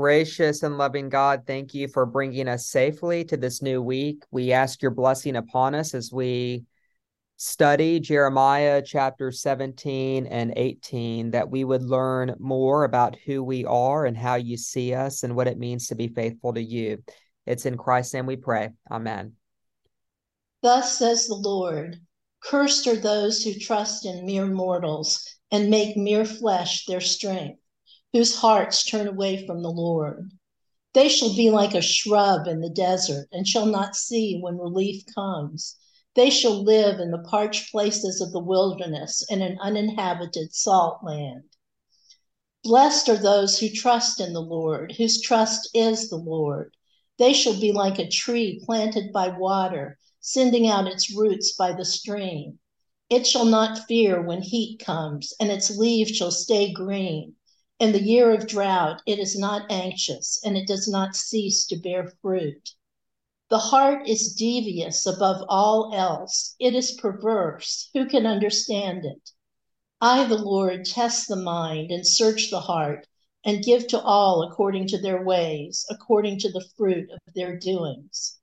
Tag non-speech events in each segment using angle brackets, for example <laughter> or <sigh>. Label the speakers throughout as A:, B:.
A: Gracious and loving God, thank you for bringing us safely to this new week. We ask your blessing upon us as we study Jeremiah chapter 17 and 18, that we would learn more about who we are and how you see us and what it means to be faithful to you. It's in Christ's name we pray. Amen.
B: Thus says the Lord Cursed are those who trust in mere mortals and make mere flesh their strength whose hearts turn away from the Lord. They shall be like a shrub in the desert and shall not see when relief comes. They shall live in the parched places of the wilderness in an uninhabited salt land. Blessed are those who trust in the Lord, whose trust is the Lord. They shall be like a tree planted by water, sending out its roots by the stream. It shall not fear when heat comes, and its leaves shall stay green. In the year of drought, it is not anxious, and it does not cease to bear fruit. The heart is devious above all else. It is perverse. Who can understand it? I, the Lord, test the mind and search the heart, and give to all according to their ways, according to the fruit of their doings.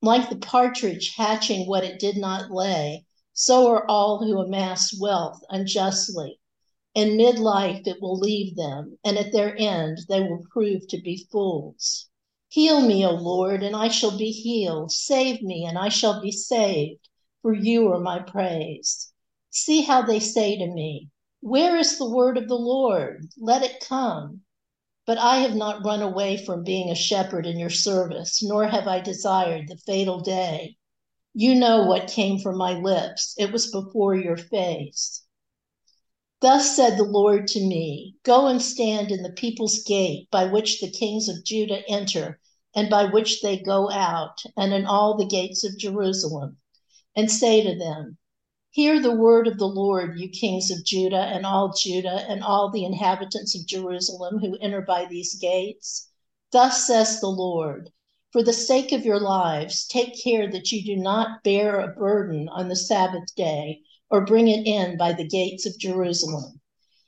B: Like the partridge hatching what it did not lay, so are all who amass wealth unjustly. In midlife, it will leave them, and at their end, they will prove to be fools. Heal me, O Lord, and I shall be healed. Save me, and I shall be saved, for you are my praise. See how they say to me, Where is the word of the Lord? Let it come. But I have not run away from being a shepherd in your service, nor have I desired the fatal day. You know what came from my lips, it was before your face. Thus said the Lord to me Go and stand in the people's gate by which the kings of Judah enter and by which they go out, and in all the gates of Jerusalem, and say to them, Hear the word of the Lord, you kings of Judah, and all Judah, and all the inhabitants of Jerusalem who enter by these gates. Thus says the Lord For the sake of your lives, take care that you do not bear a burden on the Sabbath day or bring it in by the gates of Jerusalem.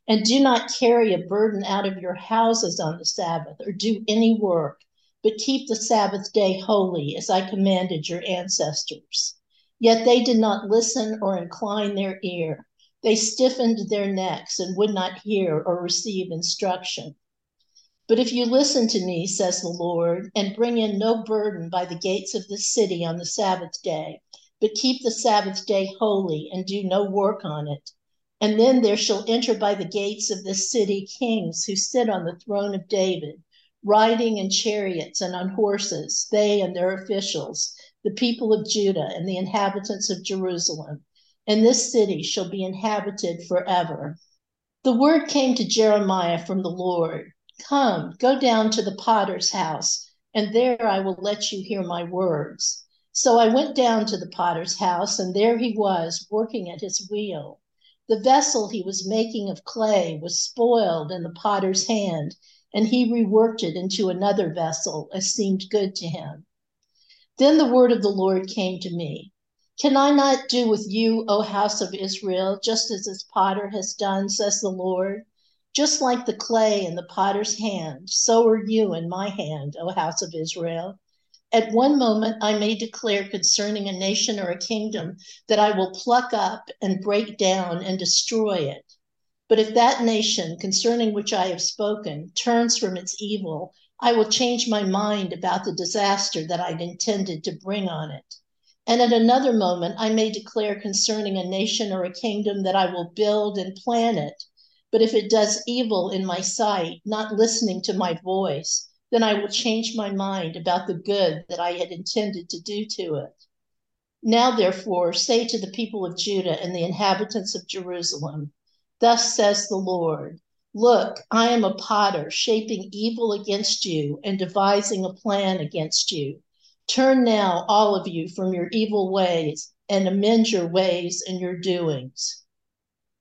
B: And do not carry a burden out of your houses on the Sabbath or do any work, but keep the Sabbath day holy as I commanded your ancestors. Yet they did not listen or incline their ear. They stiffened their necks and would not hear or receive instruction. But if you listen to me, says the Lord, and bring in no burden by the gates of the city on the Sabbath day, but keep the Sabbath day holy and do no work on it. And then there shall enter by the gates of this city kings who sit on the throne of David, riding in chariots and on horses, they and their officials, the people of Judah and the inhabitants of Jerusalem. And this city shall be inhabited forever. The word came to Jeremiah from the Lord Come, go down to the potter's house, and there I will let you hear my words. So I went down to the potter's house, and there he was, working at his wheel. The vessel he was making of clay was spoiled in the potter's hand, and he reworked it into another vessel as seemed good to him. Then the word of the Lord came to me Can I not do with you, O house of Israel, just as this potter has done, says the Lord? Just like the clay in the potter's hand, so are you in my hand, O house of Israel. At one moment, I may declare concerning a nation or a kingdom that I will pluck up and break down and destroy it. But if that nation concerning which I have spoken turns from its evil, I will change my mind about the disaster that I intended to bring on it. And at another moment, I may declare concerning a nation or a kingdom that I will build and plan it. But if it does evil in my sight, not listening to my voice, then I will change my mind about the good that I had intended to do to it. Now, therefore, say to the people of Judah and the inhabitants of Jerusalem, Thus says the Lord Look, I am a potter, shaping evil against you and devising a plan against you. Turn now, all of you, from your evil ways and amend your ways and your doings.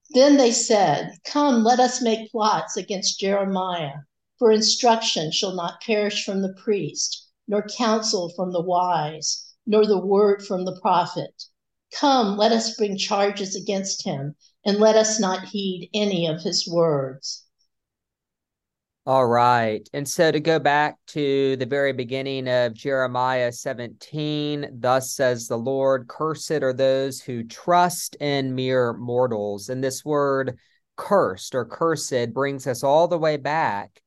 B: Then they said, Come, let us make plots against Jeremiah for instruction shall not perish from the priest, nor counsel from the wise, nor the word from the prophet. Come, let us bring charges against him, and let us not heed any of his words.
A: All right. And so to go back to the very beginning of Jeremiah 17, thus says the Lord, cursed are those who trust in mere mortals. And this word cursed or cursed brings us all the way back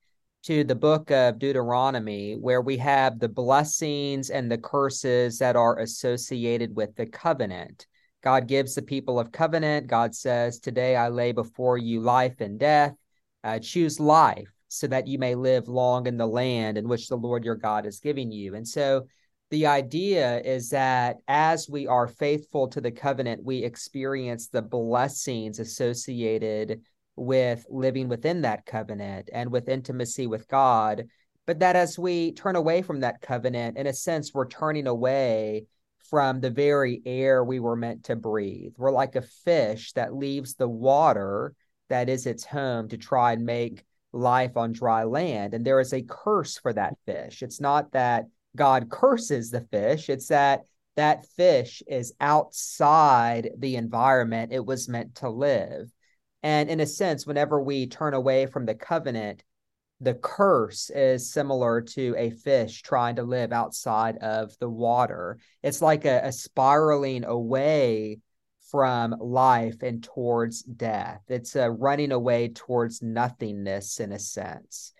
A: to the book of Deuteronomy, where we have the blessings and the curses that are associated with the covenant. God gives the people of covenant. God says, Today I lay before you life and death. Uh, choose life so that you may live long in the land in which the Lord your God is giving you. And so the idea is that as we are faithful to the covenant, we experience the blessings associated with living within that covenant and with intimacy with God. But that as we turn away from that covenant, in a sense, we're turning away from the very air we were meant to breathe. We're like a fish that leaves the water that is its home to try and make life on dry land. And there is a curse for that fish. It's not that God curses the fish, it's that that fish is outside the environment it was meant to live. And in a sense, whenever we turn away from the covenant, the curse is similar to a fish trying to live outside of the water. It's like a, a spiraling away from life and towards death. It's a running away towards nothingness in a sense.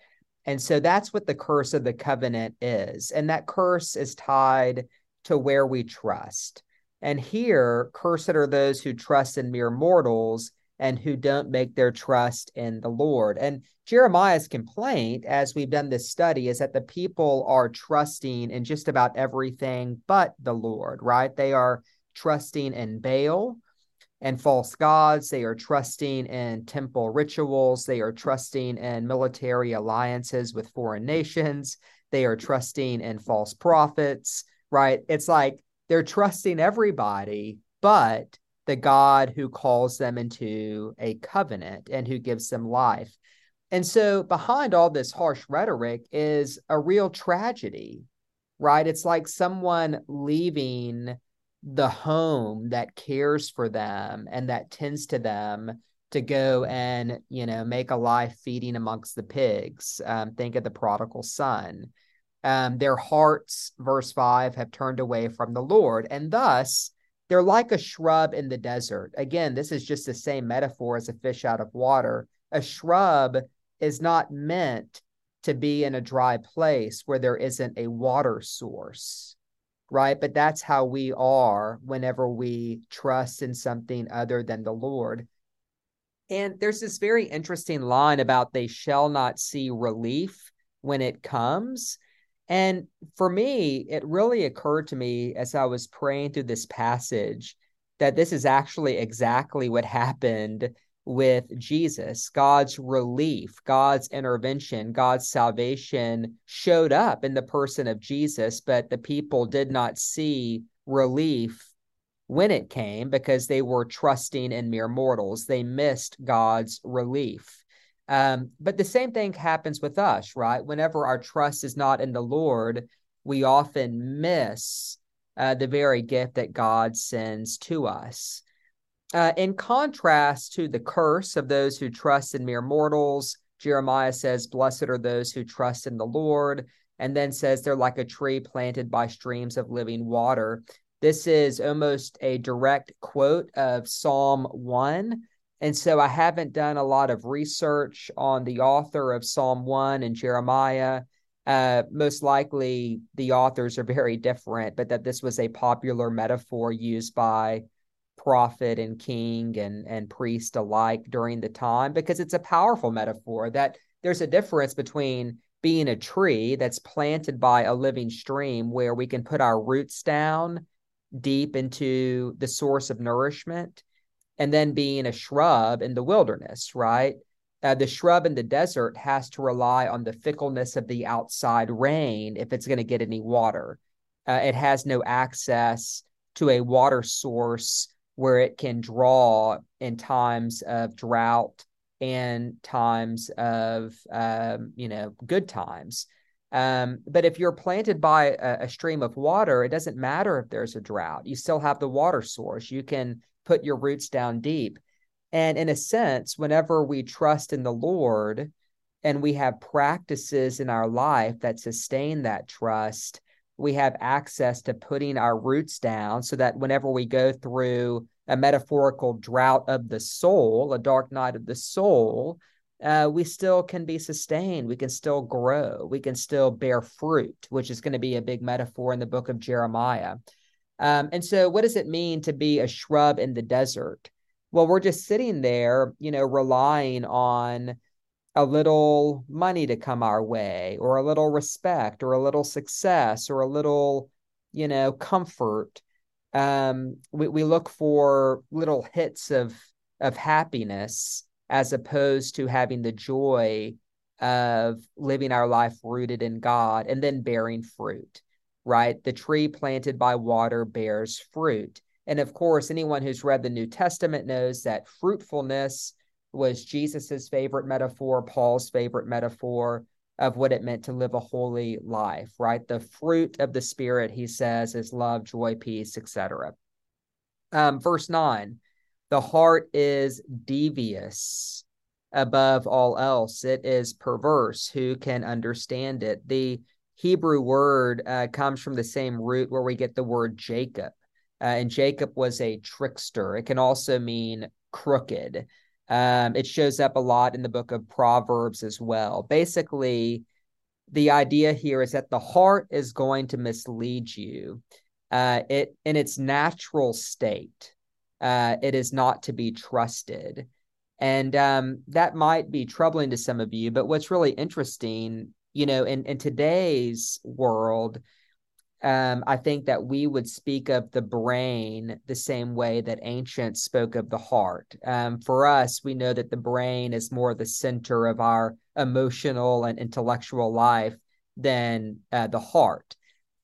A: And so that's what the curse of the covenant is. And that curse is tied to where we trust. And here, cursed are those who trust in mere mortals and who don't make their trust in the Lord. And Jeremiah's complaint, as we've done this study, is that the people are trusting in just about everything but the Lord, right? They are trusting in Baal and false gods. They are trusting in temple rituals. They are trusting in military alliances with foreign nations. They are trusting in false prophets, right? It's like they're trusting everybody, but the God who calls them into a covenant and who gives them life. And so, behind all this harsh rhetoric is a real tragedy, right? It's like someone leaving the home that cares for them and that tends to them to go and you know make a life feeding amongst the pigs um, think of the prodigal son um, their hearts verse 5 have turned away from the lord and thus they're like a shrub in the desert again this is just the same metaphor as a fish out of water a shrub is not meant to be in a dry place where there isn't a water source right? But that's how we are whenever we trust in something other than the Lord. And there's this very interesting line about they shall not see relief when it comes. And for me, it really occurred to me as I was praying through this passage that this is actually exactly what happened with Jesus. God's relief, God's intervention, God's salvation showed up in the person of Jesus, but the people did not see relief when it came because they were trusting in mere mortals. They missed God's relief. Um, but the same thing happens with us, right? Whenever our trust is not in the Lord, we often miss uh, the very gift that God sends to us. Uh, in contrast to the curse of those who trust in mere mortals, Jeremiah says, Blessed are those who trust in the Lord, and then says they're like a tree planted by streams of living water. This is almost a direct quote of Psalm 1. And so I haven't done a lot of research on the author of Psalm 1 and Jeremiah. Uh, most likely the authors are very different, but that this was a popular metaphor used by prophet and king and and priest alike during the time because it's a powerful metaphor that there's a difference between being a tree that's planted by a living stream where we can put our roots down deep into the source of nourishment and then being a shrub in the wilderness right uh, the shrub in the desert has to rely on the fickleness of the outside rain if it's going to get any water uh, it has no access to a water source where it can draw in times of drought and times of um, you know good times. Um, but if you're planted by a, a, stream of water, it doesn't matter if there's a drought. You still have the water source. You can put your roots down deep. And in a sense, whenever we trust in the Lord, and we have practices in our life that sustain that trust, we have access to putting our roots down so that whenever we go through a metaphorical drought of the soul, a dark night of the soul, uh, we still can be sustained. We can still grow. We can still bear fruit, which is going to be a big metaphor in the book of Jeremiah. Um, and so, what does it mean to be a shrub in the desert? Well, we're just sitting there, you know, relying on a little money to come our way, or a little respect, or a little success, or a little, you know, comfort. Um, we, we look for little hits of of happiness as opposed to having the joy of living our life rooted in God and then bearing fruit, right? The tree planted by water bears fruit. And of course, anyone who's read the New Testament knows that fruitfulness was Jesus's favorite metaphor, Paul's favorite metaphor of what it meant to live a holy life, right? The fruit of the Spirit, he says, is love, joy, peace, etc. Um, verse 9 the heart is devious above all else. It is perverse. Who can understand it? The Hebrew word uh, comes from the same root where we get the word Jacob. Uh, and Jacob was a trickster. It can also mean crooked. Um, it shows up a lot in the book of Proverbs as well. Basically, the idea here is that the heart is going to mislead you. Uh, it in its natural state uh, it is not to be trusted. And um, that might be troubling to some of you. But what's really interesting, you know, in, in today's world, um, I think that we would speak of the brain the same way that ancients spoke of the heart. Um, for us, we know that the brain is more the center of our emotional and intellectual life than uh, the heart.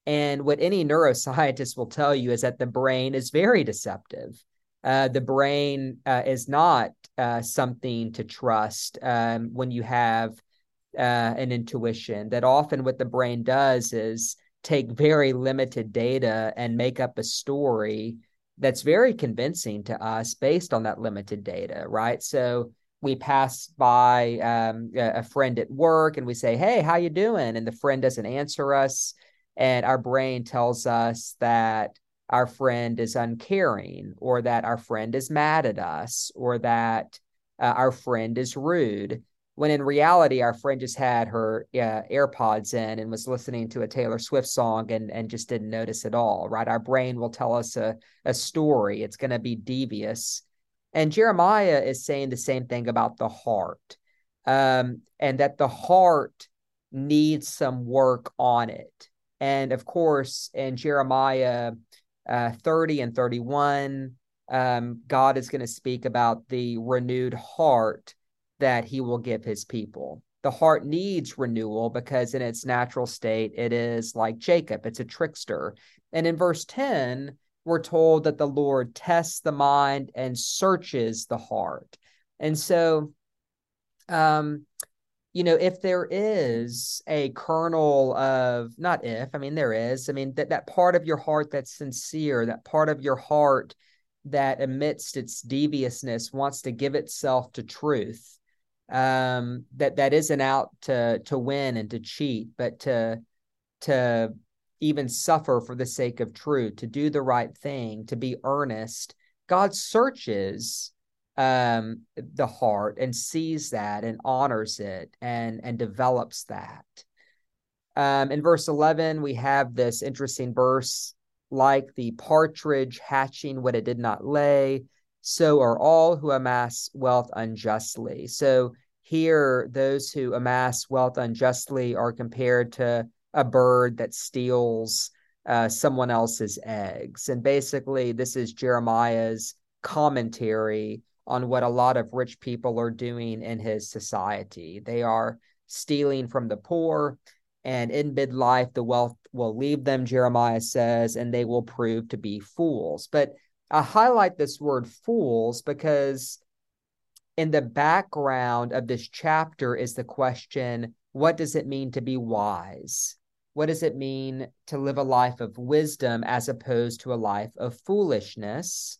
A: And what any neuroscientist will tell you is that the brain is very deceptive uh, the brain uh, is not uh, something to trust um, when you have uh, an intuition. That often what the brain does is take very limited data and make up a story that's very convincing to us based on that limited data, right? So we pass by um, a friend at work and we say, "Hey, how you doing?" and the friend doesn't answer us, and our brain tells us that our friend is uncaring or that our friend is mad at us or that uh, our friend is rude when in reality our friend just had her uh, airpods in and was listening to a taylor swift song and, and just didn't notice at all right? Our brain will tell us a, a story. It's going to be devious. And jeremiah is saying the same thing about the heart um, and that the heart needs some work on it. And of course in jeremiah uh, 30 and 31, um, God is going to speak about the renewed heart that he will give his people. The heart needs renewal because, in its natural state, it is like Jacob, it's a trickster. And in verse 10, we're told that the Lord tests the mind and searches the heart. And so, um, you know, if there is a kernel of not if, I mean there is, I mean that that part of your heart that's sincere, that part of your heart that amidst its deviousness wants to give itself to truth, um, that that isn't out to to win and to cheat, but to to even suffer for the sake of truth, to do the right thing, to be earnest. God searches um, the heart and sees that and honors it and and develops that. Um, in verse 11, we have this interesting verse like the partridge hatching what it did not lay, so are all who amass wealth unjustly. So here, those who amass wealth unjustly are compared to a bird that steals uh, someone else's eggs. And basically, this is Jeremiah's commentary on what a lot of rich people are doing in his society. They are stealing from the poor, and in midlife, the wealth will leave them, Jeremiah says, and they will prove to be fools. But I highlight this word fools because in the background of this chapter is the question what does it mean to be wise? What does it mean to live a life of wisdom as opposed to a life of foolishness?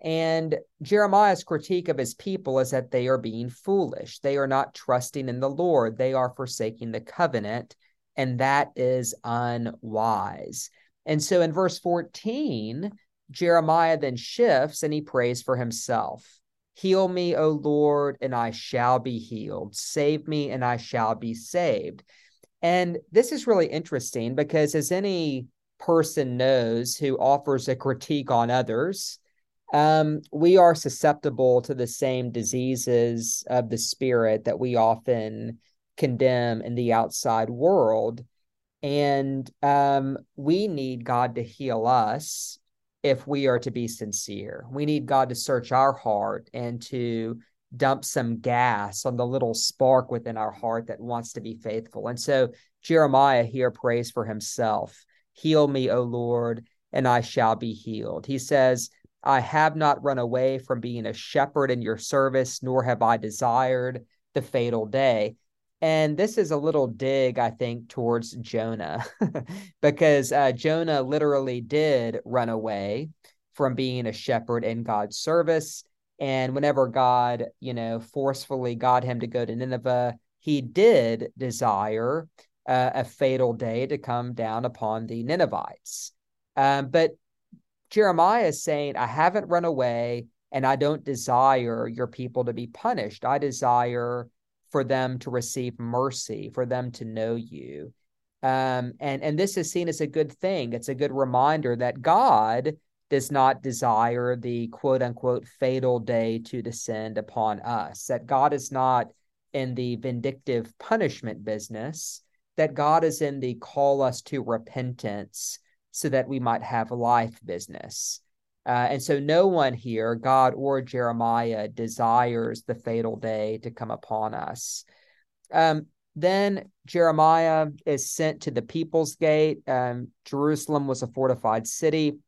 A: And Jeremiah's critique of his people is that they are being foolish. They are not trusting in the Lord. They are forsaking the covenant, and that is unwise. And so in verse 14, Jeremiah then shifts and he prays for himself. Heal me, O Lord, and I shall be healed. Save me, and I shall be saved. And this is really interesting because, as any person knows who offers a critique on others, um, we are susceptible to the same diseases of the spirit that we often condemn in the outside world. And um, we need God to heal us if we are to be sincere. We need God to search our heart and to dump some gas on the little spark within our heart that wants to be faithful. And so Jeremiah here prays for himself Heal me, O Lord, and I shall be healed. He says, I have not run away from being a shepherd in your service, nor have I desired the fatal day. And this is a little dig, I think, towards Jonah, <laughs> because uh, Jonah literally did run away from being a shepherd in God's service. And whenever God, you know, forcefully got him to go to Nineveh, he did desire uh, a fatal day to come down upon the Ninevites. Um, but Jeremiah is saying, I haven't run away and I don't desire your people to be punished. I desire for them to receive mercy, for them to know you. Um, and, and this is seen as a good thing. It's a good reminder that God does not desire the quote unquote fatal day to descend upon us, that God is not in the vindictive punishment business, that God is in the call us to repentance so that we might have life business. Uh, and so, no one here, God or Jeremiah, desires the fatal day to come upon us. Um, then Jeremiah is sent to the people's gate. Um, Jerusalem was a fortified city,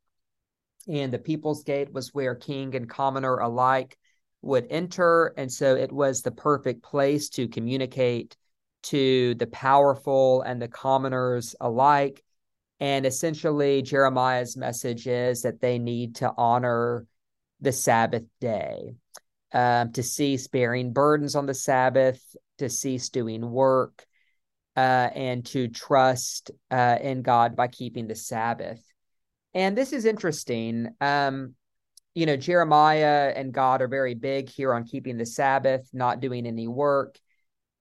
A: and the people's gate was where king and commoner alike would enter. And so, it was the perfect place to communicate to the powerful and the commoners alike and essentially, Jeremiah's message is that they need to honor the Sabbath day, um, to cease bearing burdens on the Sabbath, to cease doing work, uh, and to trust uh, in God by keeping the Sabbath. And this is interesting. Um, you know, Jeremiah and God are very big here on keeping the Sabbath, not doing any work.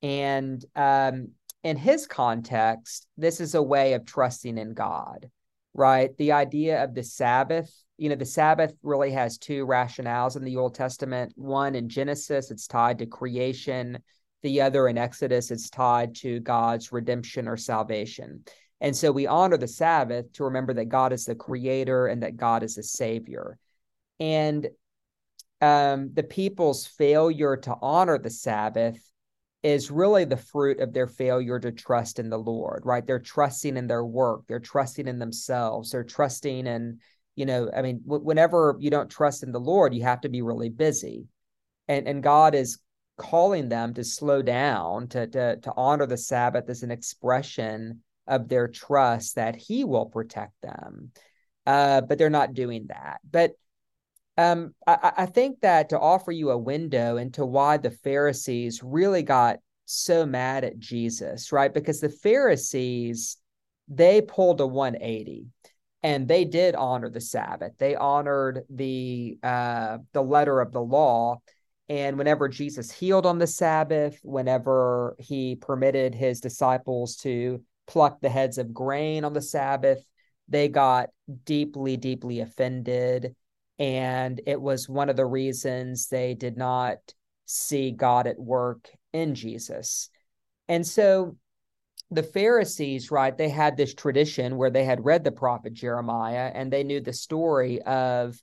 A: And um, in his context, this is a way of trusting in God, right? The idea of the Sabbath, you know, the Sabbath really has two rationales in the Old Testament. One in Genesis, it's tied to creation. The other in Exodus, it's tied to God's redemption or salvation. And so we honor the Sabbath to remember that God is the creator and that God is the savior. And um, the people's failure to honor the Sabbath is really the fruit of their failure to trust in the Lord, right? They're trusting in their work, they're trusting in themselves, they're trusting in, you know, I mean, w- whenever you don't trust in the Lord, you have to be really busy. And and God is calling them to slow down, to to to honor the Sabbath as an expression of their trust that he will protect them. Uh, but they're not doing that. But um, I, I think that to offer you a window into why the Pharisees really got so mad at Jesus, right? Because the Pharisees, they pulled a 180 and they did honor the Sabbath. They honored the uh, the letter of the law. And whenever Jesus healed on the Sabbath, whenever he permitted his disciples to pluck the heads of grain on the Sabbath, they got deeply, deeply offended and it was one of the reasons they did not see God at work in Jesus. And so the Pharisees, right, they had this tradition where they had read the prophet Jeremiah and they knew the story of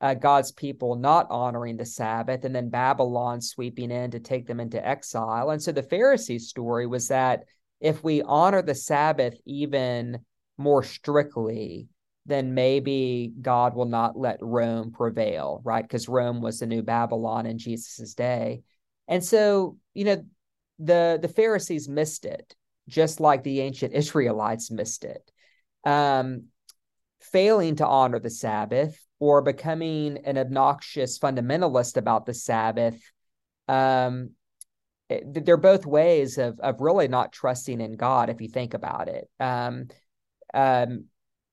A: uh, God's people not honoring the Sabbath and then Babylon sweeping in to take them into exile. And so the Pharisees' story was that if we honor the Sabbath even more strictly, then maybe God will not let Rome prevail, right? Because Rome was the new Babylon in Jesus's day. And so, you know, the the Pharisees missed it, just like the ancient Israelites missed it. Um, failing to honor the Sabbath or becoming an obnoxious fundamentalist about the Sabbath, um, they're both ways of of really not trusting in God if you think about it. Um, um,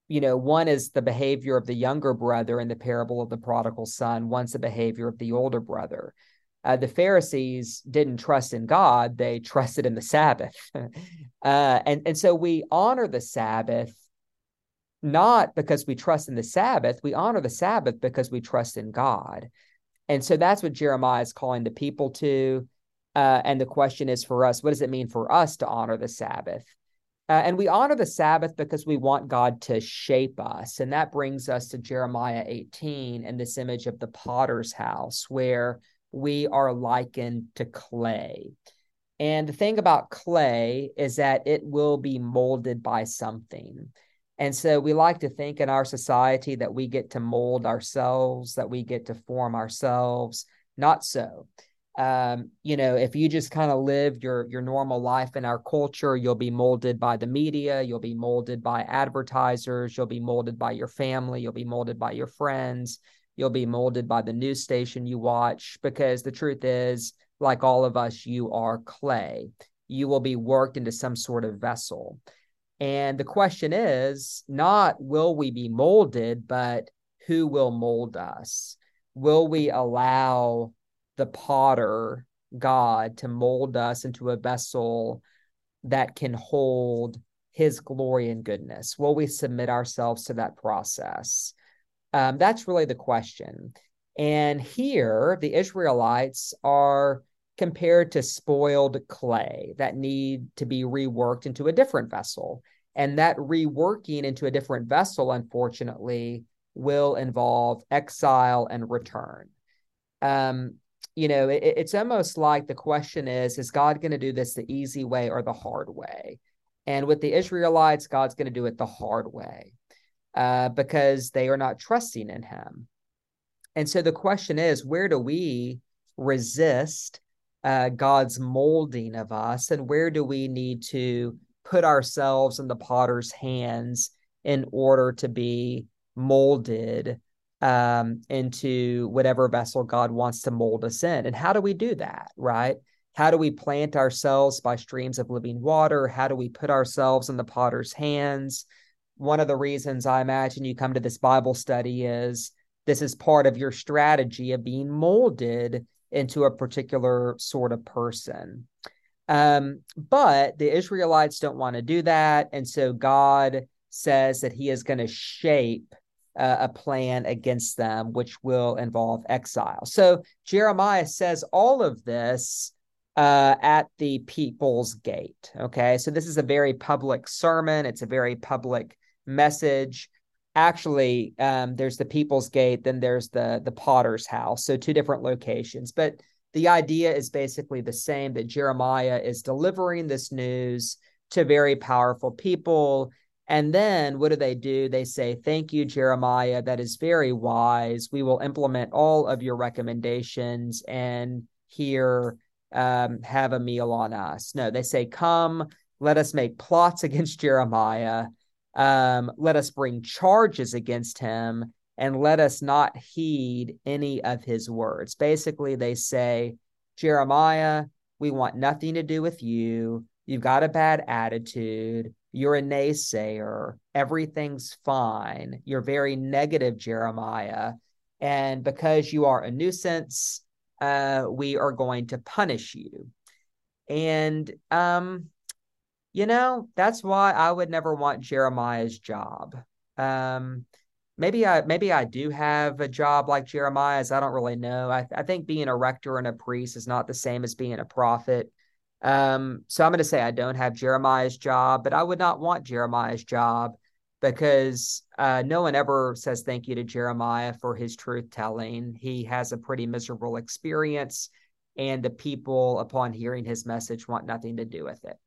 A: you know, one is the behavior of the younger brother in the parable of the prodigal son. One's the behavior of the older brother. Uh, the Pharisees didn't trust in God; they trusted in the Sabbath, <laughs> uh, and and so we honor the Sabbath not because we trust in the Sabbath. We honor the Sabbath because we trust in God, and so that's what Jeremiah is calling the people to. Uh, and the question is for us: What does it mean for us to honor the Sabbath? Uh, and we honor the Sabbath because we want God to shape us. And that brings us to Jeremiah 18 and this image of the potter's house, where we are likened to clay. And the thing about clay is that it will be molded by something. And so we like to think in our society that we get to mold ourselves, that we get to form ourselves. Not so um, you know, if you just kind of live your your normal life in our culture, you'll be molded by the media, you'll be molded by advertisers, you'll be molded by your family, you'll be molded by your friends, you'll be molded by the news station you watch. Because the truth is, like all of us, you are clay. You will be worked into some sort of vessel. And the question is not will we be molded, but who will mold us? Will we allow the potter God to mold us into a vessel that can hold his glory and goodness? Will we submit ourselves to that process? Um, that's really the question. And here, the Israelites are compared to spoiled clay that need to be reworked into a different vessel. And that reworking into a different vessel, unfortunately, will involve exile and return. Um, you know, it, it's almost like the question is, is God going to do this the easy way or the hard way? And with the Israelites, God's going to do it the hard way uh, because they are not trusting in him. And so the question is, where do we resist uh, God's molding of us? And where do we need to put ourselves in the potter's hands in order to be molded um, into whatever vessel God wants to mold us in. And how do we do that, right? How do we plant ourselves by streams of living water? How do we put ourselves in the potter's hands? One of the reasons I imagine you come to this Bible study is this is part of your strategy of being molded into a particular sort of person. Um, but the Israelites don't want to do that. And so God says that he is going to shape uh, a plan against them, which will involve exile. So Jeremiah says all of this uh, at the people's gate. Okay. So this is a very public sermon, it's a very public message. Actually, um, there's the people's gate, then there's the the potter's house. So two different locations. But the idea is basically the same that Jeremiah is delivering this news to very powerful people and then what do they do? They say, Thank you, Jeremiah. That is very wise. We will implement all of your recommendations and here um, have a meal on us. No, they say, Come, let us make plots <laughs> against Jeremiah. Um, let us bring charges against him and let us not heed any of his words. Basically, they say, Jeremiah, we want nothing to do with you. You've got a bad attitude you're a naysayer. Everything's fine. You're very negative, Jeremiah. And because you are a nuisance, uh, we are going to punish you. And, um, you know, that's why I would never want Jeremiah's job. Um, maybe I maybe I do have a job like Jeremiah's. I don't really know. I, I think being a rector and a priest is not the same as being a prophet. Um, so I'm going to say I don't have Jeremiah's job, but I would not want Jeremiah's job because uh, no one ever says thank you to Jeremiah for his truth telling. He has a pretty miserable experience, and the people, upon hearing his message, want nothing to do with it.